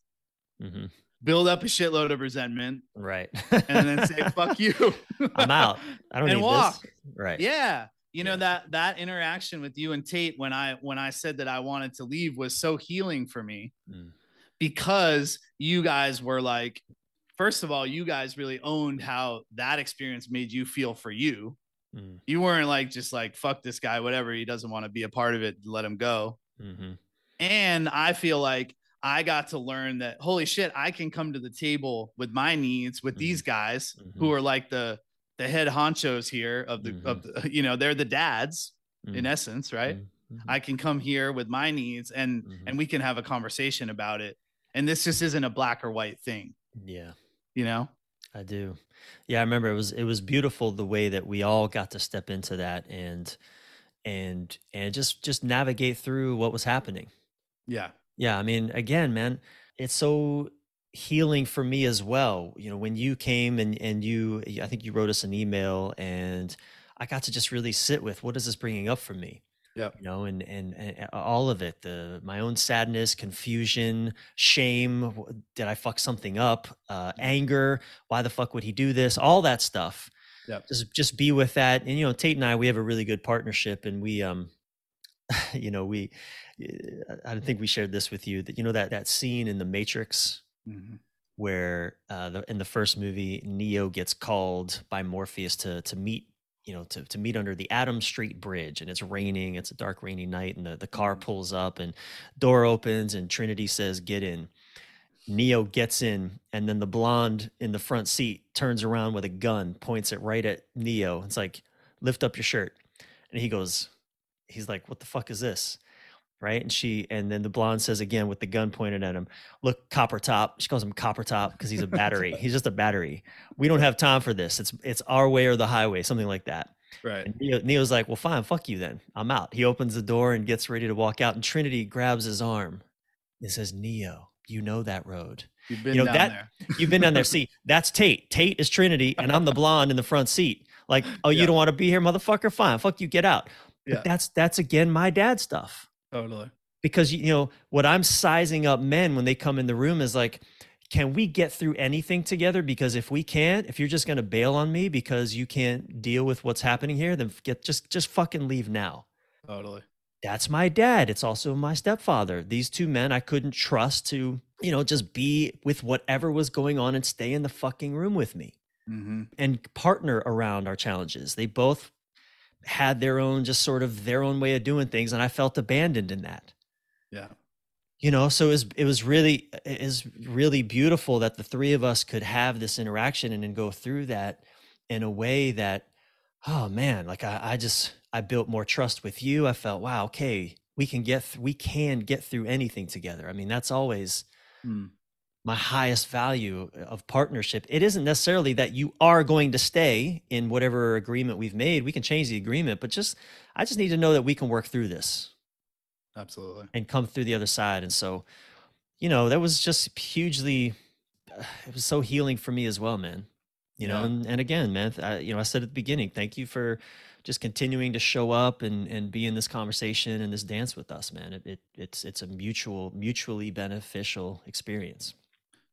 hmm build up a shitload of resentment Right. and then say fuck you. I'm out. I don't And need walk. this. Right. Yeah. You know Yeah. that that interaction with you and Tate when I when I said that I wanted to leave was so healing for me Mm. because you guys were like first of all you guys really owned how that experience made you feel for you. Mm. You weren't like just like fuck this guy whatever he doesn't want to be a part of it let him go. hmm And I feel like I got to learn that holy shit, I can come to the table with my needs with these guys who Mhm. are like the the head honchos here of the of the, you know, they're the dads in Mm. essence, right? Mhm. I can come here with my needs and Mhm. and we can have a conversation about it. And this just isn't a black or white thing, Yeah. you know? I do. Yeah, I remember it was it was beautiful the way that we all got to step into that and and and just just navigate through what was happening. Yeah. Yeah, I mean, again, man, it's so healing for me as well. You know, when you came and and you I think you wrote us an email and I got to just really sit with what is this bringing up for me? Yeah. you know and, and and all of it the my own sadness confusion shame did i fuck something up uh anger why the fuck would he do this all that stuff Yeah. just just be with that and you know tate and i we have a really good partnership and we um you know we uh, i don't think we shared this with you that you know that that scene in the matrix Mhm. where uh, the, in the first movie Neo gets called by Morpheus to to meet you know, to, to meet under the Adam Street Bridge and it's raining. It's a dark, rainy night, and the, the car pulls up and door opens and Trinity says, Get in. Neo gets in, and then the blonde in the front seat turns around with a gun, points it right at Neo. It's like, lift up your shirt. And he goes, he's like, what the fuck is this? Right. And she, and then the blonde says again with the gun pointed at him, look, copper top. She calls him copper top because he's a battery. he's just a battery. We don't have time for this. It's, it's our way or the highway, something like that. Right. And Neo, Neo's like, well, fine, fuck you then. I'm out. He opens the door and gets ready to walk out. And Trinity grabs his arm and says, Neo, you know that road. You've been you know down that there. you've been down there. See, that's Tate. Tate is Trinity, and I'm the blonde in the front seat. Like, oh, you don't want to be here, motherfucker? Fine, fuck you, get out. But Yeah. that's that's again my dad stuff Totally. because you know what I'm sizing up men when they come in the room is like, can we get through anything together? Because if we can't, if you're just gonna bail on me because you can't deal with what's happening here, then get just just fucking leave now Totally. that's my dad. It's also my stepfather. These two men I couldn't trust to, you know, just be with whatever was going on and stay in the fucking room with me Mm-hmm. and partner around our challenges. They both had their own, just sort of their own way of doing things. And I felt abandoned in that. Yeah. You know, so it was it was really it is really beautiful that the three of us could have this interaction and then go through that in a way that, oh man, like I, I just I built more trust with you. I felt, wow, okay, we can get th- we can get through anything together. I mean, that's always Mm. My highest value of partnership. It isn't necessarily that you are going to stay in whatever agreement we've made. We can change the agreement, but just I just need to know that we can work through this Absolutely. and come through the other side. And so, you know, that was just hugely, it was so healing for me as well, man. You know, and, and again, man, I, you know, I said at the beginning, thank you for just continuing to show up and, and be in this conversation and this dance with us, man. It, it it's, it's a mutual, mutually beneficial experience.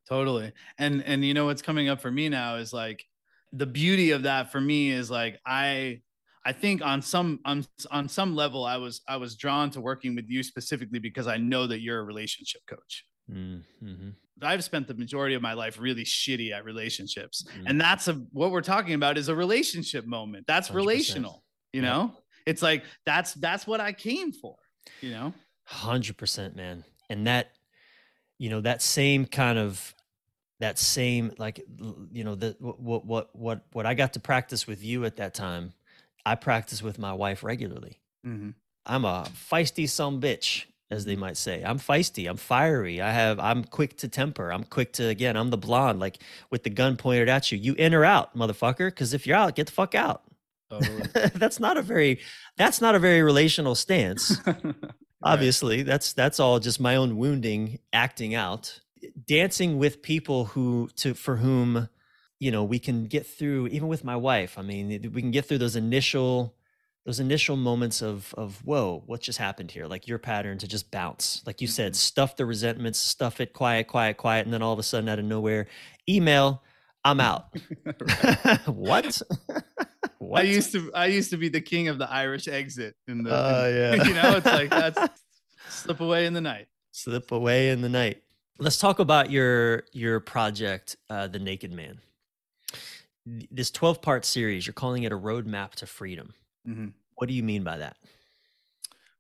Totally. And and you know what's coming up for me now is like the beauty of that for me is like I I think on some on on some level I was I was drawn to working with you specifically because I know that you're a relationship coach. Mm-hmm. I've spent the majority of my life really shitty at relationships. Mm. And that's a what we're talking about is a relationship moment. That's 100%. relational, you know? It's like that's that's what I came for, you know? Hundred percent, man. And that, you know, that same kind of, that same like, you know, the what what what what I got to practice with you at that time, I practice with my wife regularly. Mm-hmm. I'm a feisty some bitch, as they might say. I'm feisty. I'm fiery. I have. I'm quick to temper. I'm quick to again. I'm the blonde, like with the gun pointed at you. You in or out, motherfucker? Because if you're out, get the fuck out. Totally. that's not a very. That's not a very relational stance obviously that's that's all just my own wounding acting out. Dancing with people who to for whom you know we can get through even with my wife i mean we can get through those initial those initial moments of of whoa what just happened here? Like your pattern to just bounce. Like you said Mhm. stuff the resentments stuff it quiet quiet quiet and then all of a sudden out of nowhere email i'm out. What I used to I used to be the king of the Irish exit in the Oh, yeah. you know it's like that's slip away in the night. slip away in the night. Let's talk about your your project, uh, the Naked Man. This twelve part series, you're calling it a roadmap to freedom. Mhm. What do you mean by that?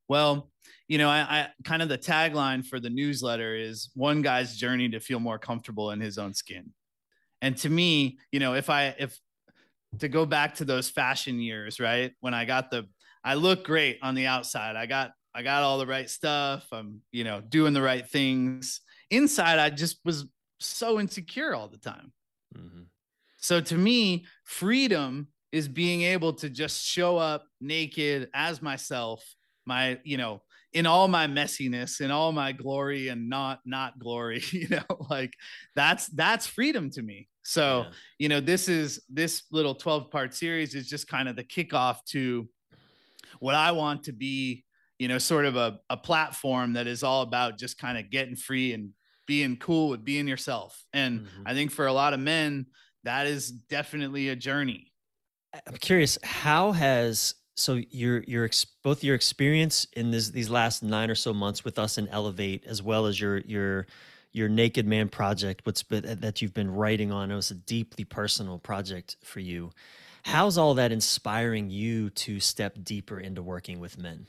Well, you know, I, I kind of the tagline for the newsletter is one guy's journey to feel more comfortable in his own skin. And to me, you know, if I if to go back to those fashion years, right? When I got the I look great on the outside. I got I got all the right stuff. I'm, you know, doing the right things. Inside I just was so insecure all the time. Mhm. So to me, freedom is being able to just show up naked as myself, my, you know, in all my messiness, in all my glory and not not glory, you know, like that's that's freedom to me. So, Yeah. you know, this is this little 12 part series is just kind of the kickoff to what I want to be, you know, sort of a, a platform that is all about just kind of getting free and being cool with being yourself. And Mhm. I think for a lot of men, that is definitely a journey. I- I'm curious, how has so your your ex, both your experience in this these last nine or so months with us in Elevate, as well as your your your Naked Man project, what's been that you've been writing on. It was a deeply personal project for you. how's all that inspiring you to step deeper into working with men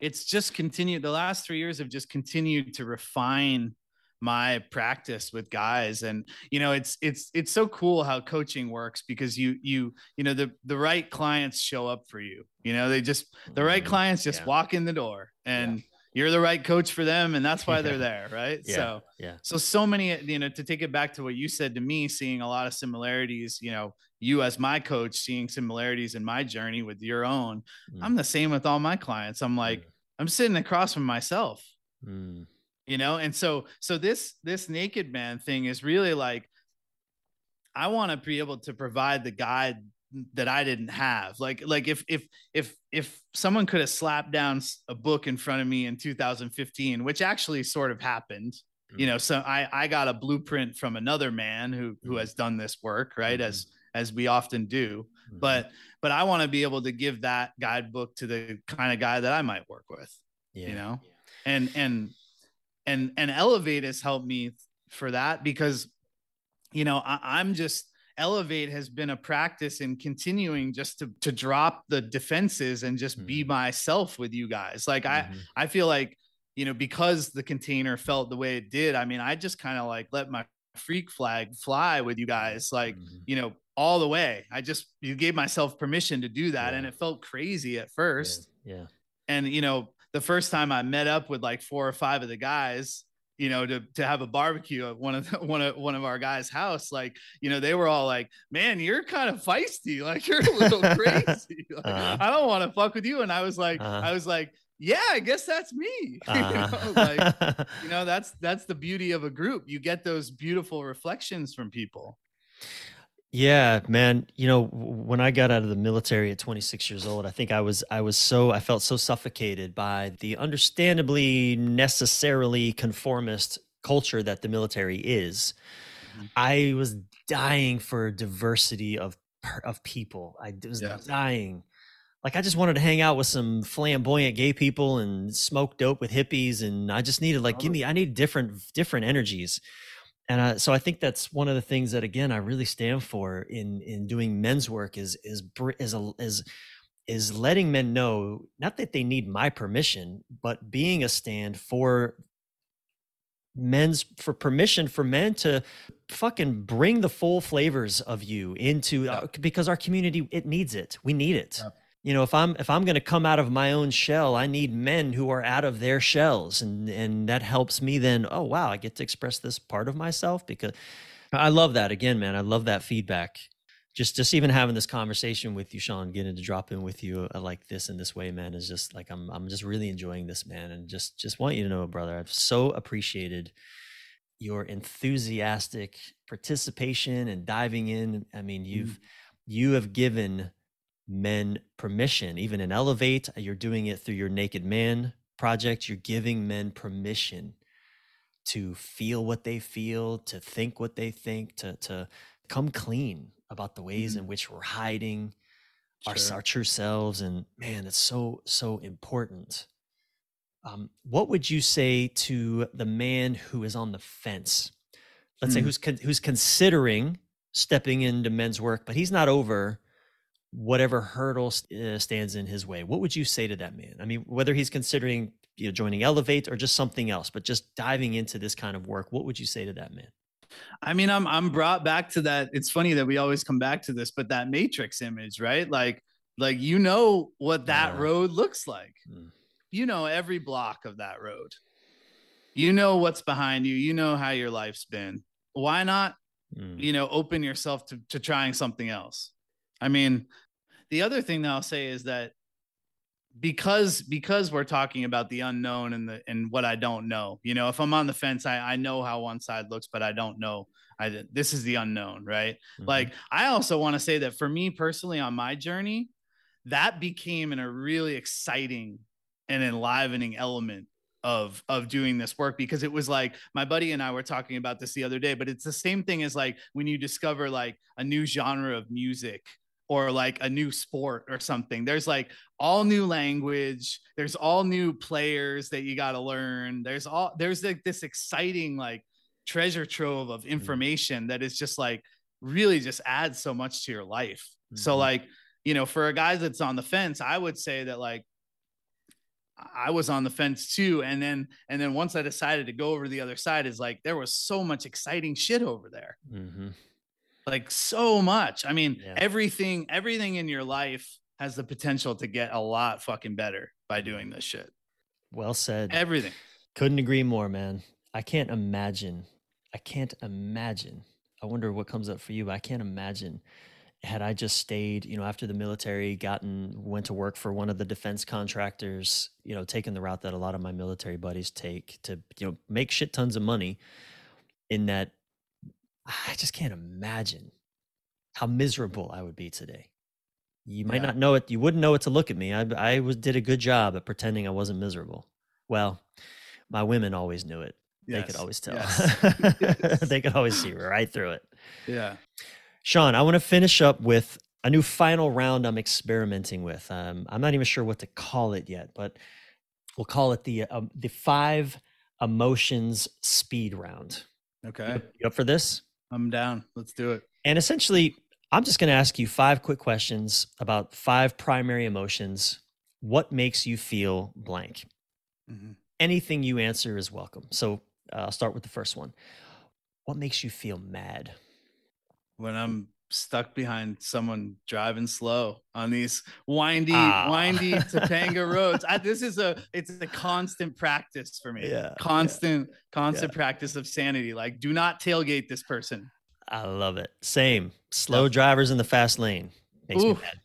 it's just continued the last three years have just continued to refine my practice with guys and you know it's it's it's so cool how coaching works because you you you know the the right clients show up for you you know they just the right mm-hmm. clients just yeah. walk in the door and yeah. You're the right coach for them and that's why they're there right yeah. so yeah so so many you know to take it back to what you said to me seeing a lot of similarities you know you as my coach seeing similarities in my journey with your own mm. i'm the same with all my clients i'm like mm. i'm sitting across from myself mm you know and so so this this naked man thing is really like i want to be able to provide the guide that i didn't have like like if if if if someone could have slapped down a book in front of me in 2015 which actually sort of happened mm-hmm. you know so i i got a blueprint from another man who who mm-hmm. has done this work right mm-hmm. as as we often do mm-hmm. but but i want to be able to give that guidebook to the kind of guy that i might work with yeah. you know and and and and elevate has helped me for that because you know I, I, am just elevate has been a practice in continuing just to to drop the defenses and just mm-hmm. be myself with you guys like mm-hmm. i i feel like you know because the container felt the way it did i mean i just kind of like let my freak flag fly with you guys like mm-hmm. you know all the way i just you gave myself permission to do that yeah. and it felt crazy at first yeah. yeah and you know the first time I met up with like four or five of the guys, you know, to to have a barbecue at one of the, one of one of our guys' house, like you know, they were all like, "Man, you're kind of feisty. Like you're a little crazy. Like, uh-huh. I don't want to fuck with you." And I was like, uh-huh. I was like, "Yeah, I guess that's me." Uh-huh. you, know, like, you know, that's that's the beauty of a group. You get those beautiful reflections from people. Yeah, man. You know, when I got out of the military at 26 years old, I think I was I was so I felt so suffocated by the understandably necessarily conformist culture that the military is. Mm-hmm. I was dying for diversity of of people. I was yeah. dying. Like I just wanted to hang out with some flamboyant gay people and smoke dope with hippies and I just needed like give me I need different different energies and uh, so I think that's one of the things that again I really stand for in in doing men's work is is is a, is is letting men know not that they need my permission, but being a stand for men's for permission for men to fucking bring the full flavors of you into uh, because our community it needs it. We need it. Yeah you know if i'm if i'm going to come out of my own shell i need men who are out of their shells. And and that helps me then oh wow i get to express this part of myself because i love that again man. I love that feedback. Just just even having this conversation with you sean getting to drop in with you uh, like this in this way man is just like i'm i'm just really enjoying this man. And just just want you to know brother i've so appreciated your enthusiastic participation and diving in. I mean you've mm. you have given men permission. Even in Elevate, you're doing it through your Naked Man project. You're giving men permission to feel what they feel, to think what they think, to to come clean about the ways mm-hmm. in which we're hiding sure. our, our true selves. And man, it's so so important. Um, what would you say to the man who is on the fence? Let's mm. say who's con- who's considering stepping into men's work, but he's not over whatever hurdle uh, stands in his way what would you say to that man? I mean whether he's considering you know joining elevate or just something else but just diving into this kind of work what would you say to that man? I mean i'm i'm brought back to that it's funny that we always come back to this but that matrix image right? Like like you know what that yeah. road looks like. Mm. you know every block of that road. You know what's behind you. You know how your life's been. Why not mm. you know open yourself to, to trying something else i mean the other thing that I'll say is that because because we're talking about the unknown and the and what I don't know, you know, if I'm on the fence, I, I know how one side looks, but I don't know. I this is the unknown, right? Mm-hmm. Like I also want to say that for me personally on my journey, that became in a really exciting and enlivening element of of doing this work because it was like my buddy and I were talking about this the other day but it's the same thing as like when you discover like a new genre of music or like a new sport or something. There's like all new language. There's all new players that you got to learn. There's all there's like this exciting like treasure trove of mm. information that is just like really just adds so much to your life. So Mhm. like, you know, for a guy that's on the fence, I would say that like I was on the fence too. And then and then once I decided to go over to the other side, is like there was so much exciting shit over there. Mhm. Like so much. I mean, Yeah. everything, everything in your life has the potential to get a lot fucking better by doing this shit. Well said. Everything. Couldn't agree more, man. I can't imagine. I can't imagine. I wonder what comes up for you. but I can't imagine had I just stayed, you know, after the military, gotten went to work for one of the defense contractors, you know, taking the route that a lot of my military buddies take to, you know, make shit tons of money in that I just can't imagine how miserable I would be today. You might Yeah. not know it. You wouldn't know it to look at me. I, I was did a good job at pretending I wasn't miserable. Well, my women always knew it. They could always tell. Yes. they could always see right through it. Yeah. Sean, I want to finish up with a new final round I'm experimenting with. Um, I'm not even sure what to call it yet, but we'll call it the um, the five emotions speed round. Okay. You up for this? I'm down. Let's do it. And essentially, I'm just going to ask you five quick questions about five primary emotions. What makes you feel blank? Mhm. Anything you answer is welcome. So uh, I'll start with the first one. What makes you feel mad? When I'm stuck behind someone driving slow on these windy, Ah. windy Topanga roads. I, this is a it's a constant practice for me. Yeah, yeah. Constant, constant practice of sanity. Like, do not tailgate this person. I love it. Same. Slow drivers in the fast lane makes Oof. me mad.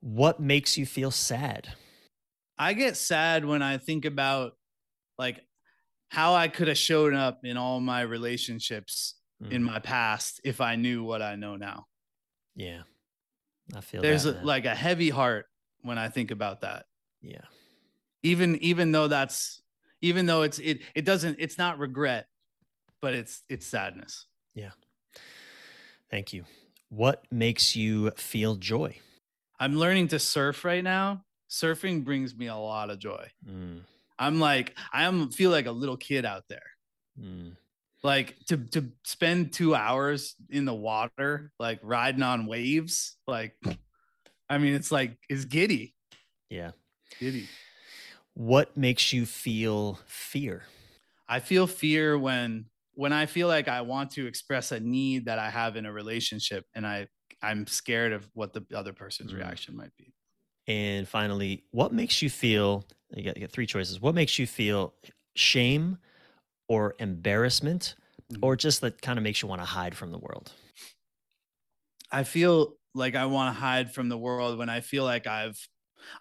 What makes you feel sad? I get sad when I think about like how I could have shown up in all my relationships in Mm, my past if I knew what I know now. yeah, I feel There's that, a, like a heavy heart when I think about that. yeah, Even even though that's even though it's it it doesn't it's not regret, but it's it's sadness. Yeah. Thank you. What makes you feel joy? I'm learning to surf right now. Surfing brings me a lot of joy. Mm, I'm like I am feel like a little kid out there. mm, like to to spend two hours in the water like riding on waves like i mean it's like it's giddy yeah. giddy What makes you feel fear? i feel fear when when i feel like i want to express a need that i have in a relationship and i i'm scared of what the other person's Mm. reaction might be And finally, what makes you feel? You get, you get three choices. What makes you feel shame or embarrassment, Mhm. or just that kind of makes you want to hide from the world? i feel like i want to hide from the world when i feel like i've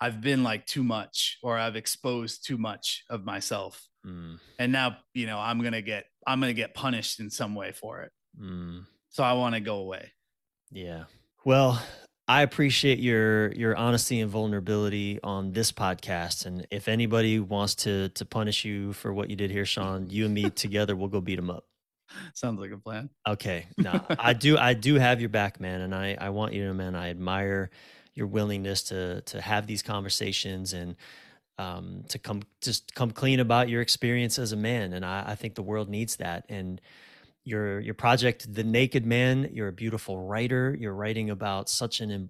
i've been like too much or i've exposed too much of myself Mm, and now you know i'm gonna get i'm gonna get punished in some way for it mm. so i want to go away Yeah. Well, I appreciate your your honesty and vulnerability on this podcast. And if anybody wants to to punish you for what you did here, Sean, you and me together, we'll go beat them up. sounds like a plan Okay. No, I do I do have your back, man. And I, I want you to know, man, I admire your willingness to to have these conversations and um, to come just come clean about your experience as a man. And I, I think the world needs that. And your your project, The Naked Man, you're a beautiful writer. You're writing about such an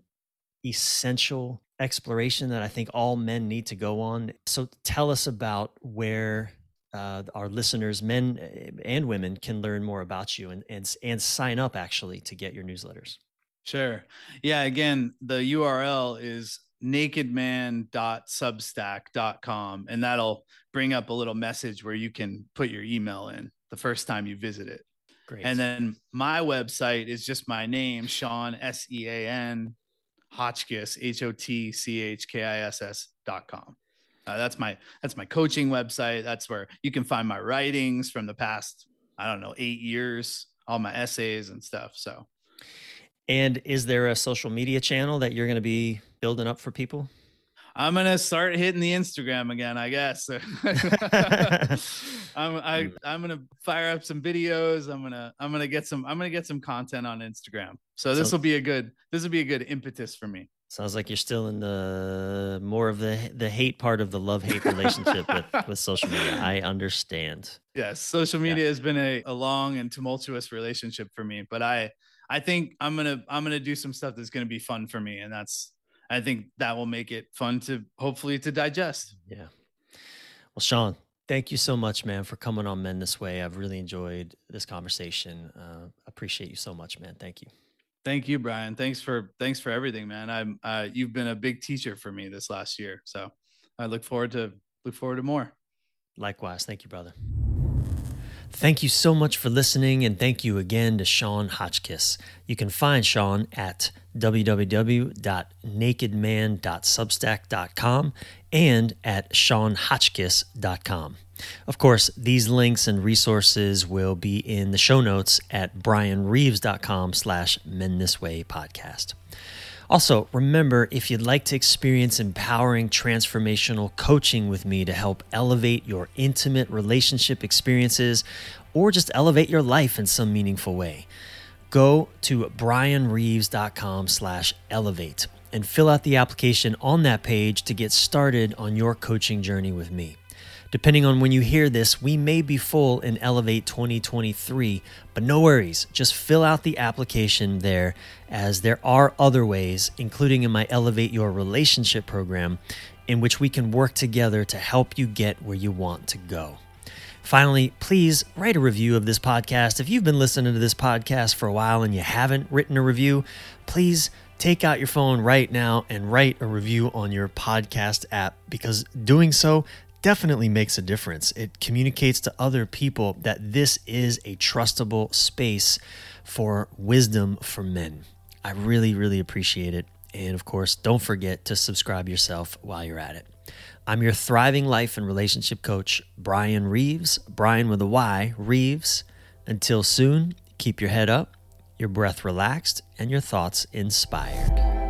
essential exploration that I think all men need to go on. So tell us about where uh, our listeners, men eh, and women, can learn more about you and and and sign up actually to get your newsletters. Sure. Yeah. Again, the URL is nakedman.substack.com, and that'll bring up a little message where you can put your email in the first time you visit it. Great. And then my website is just my name, Sean, S E A N, Hotchkiss, H O T C H K I S S dot com. Uh, that's my that's my coaching website. That's where you can find my writings from the past, I don't know, eight years, all my essays and stuff. So and is there a social media channel that you're going to be building up for people? I'm gonna start hitting the Instagram again, I guess. I'm I, I'm gonna fire up some videos. I'm gonna I'm gonna get some I'm gonna get some content on Instagram. So this So- will be a good this will be a good impetus for me. Sounds like you're still in the more of the the hate part of the love hate relationship with with social media. I understand. Yes, social media has been a, a long and tumultuous relationship for me, but I I think I'm gonna I'm gonna do some stuff that's gonna be fun for me, and that's I think that will make it fun to hopefully to digest. Yeah. Well, Sean, thank you so much, man, for coming on Men This Way. I've really enjoyed this conversation. Uh, appreciate you so much, man. Thank you. Thank you, Bryan. Thanks for thanks for everything, man. I'm uh, you've been a big teacher for me this last year, so I look forward to look forward to more. Likewise, thank you, brother. Thank you so much for listening, and thank you again to Sean Hotchkiss. You can find Sean at www.nakedman.substack.com and at seanhotchkiss.com. Of course, these links and resources will be in the show notes at bryanreeves.com slash podcast. Also, remember if you'd like to experience empowering transformational coaching with me to help elevate your intimate relationship experiences or just elevate your life in some meaningful way, go to bryanreeves.com slash elevate and fill out the application on that page to get started on your coaching journey with me. Depending on when you hear this, we may be full in Elevate 2023, but no worries. Just fill out the application there, as there are other ways, including in my Elevate Your Relationship program, in which we can work together to help you get where you want to go. Finally, please write a review of this podcast. If you've been listening to this podcast for a while and you haven't written a review, please take out your phone right now and write a review on your podcast app because doing so definitely makes a difference. It communicates to other people that this is a trustable space for wisdom for men. I really, really appreciate it. And of course, don't forget to subscribe yourself while you're at it. I'm your thriving life and relationship coach, Bryan Reeves, Bryan with a Y, Reeves. Until soon, keep your head up, your breath relaxed, and your thoughts inspired.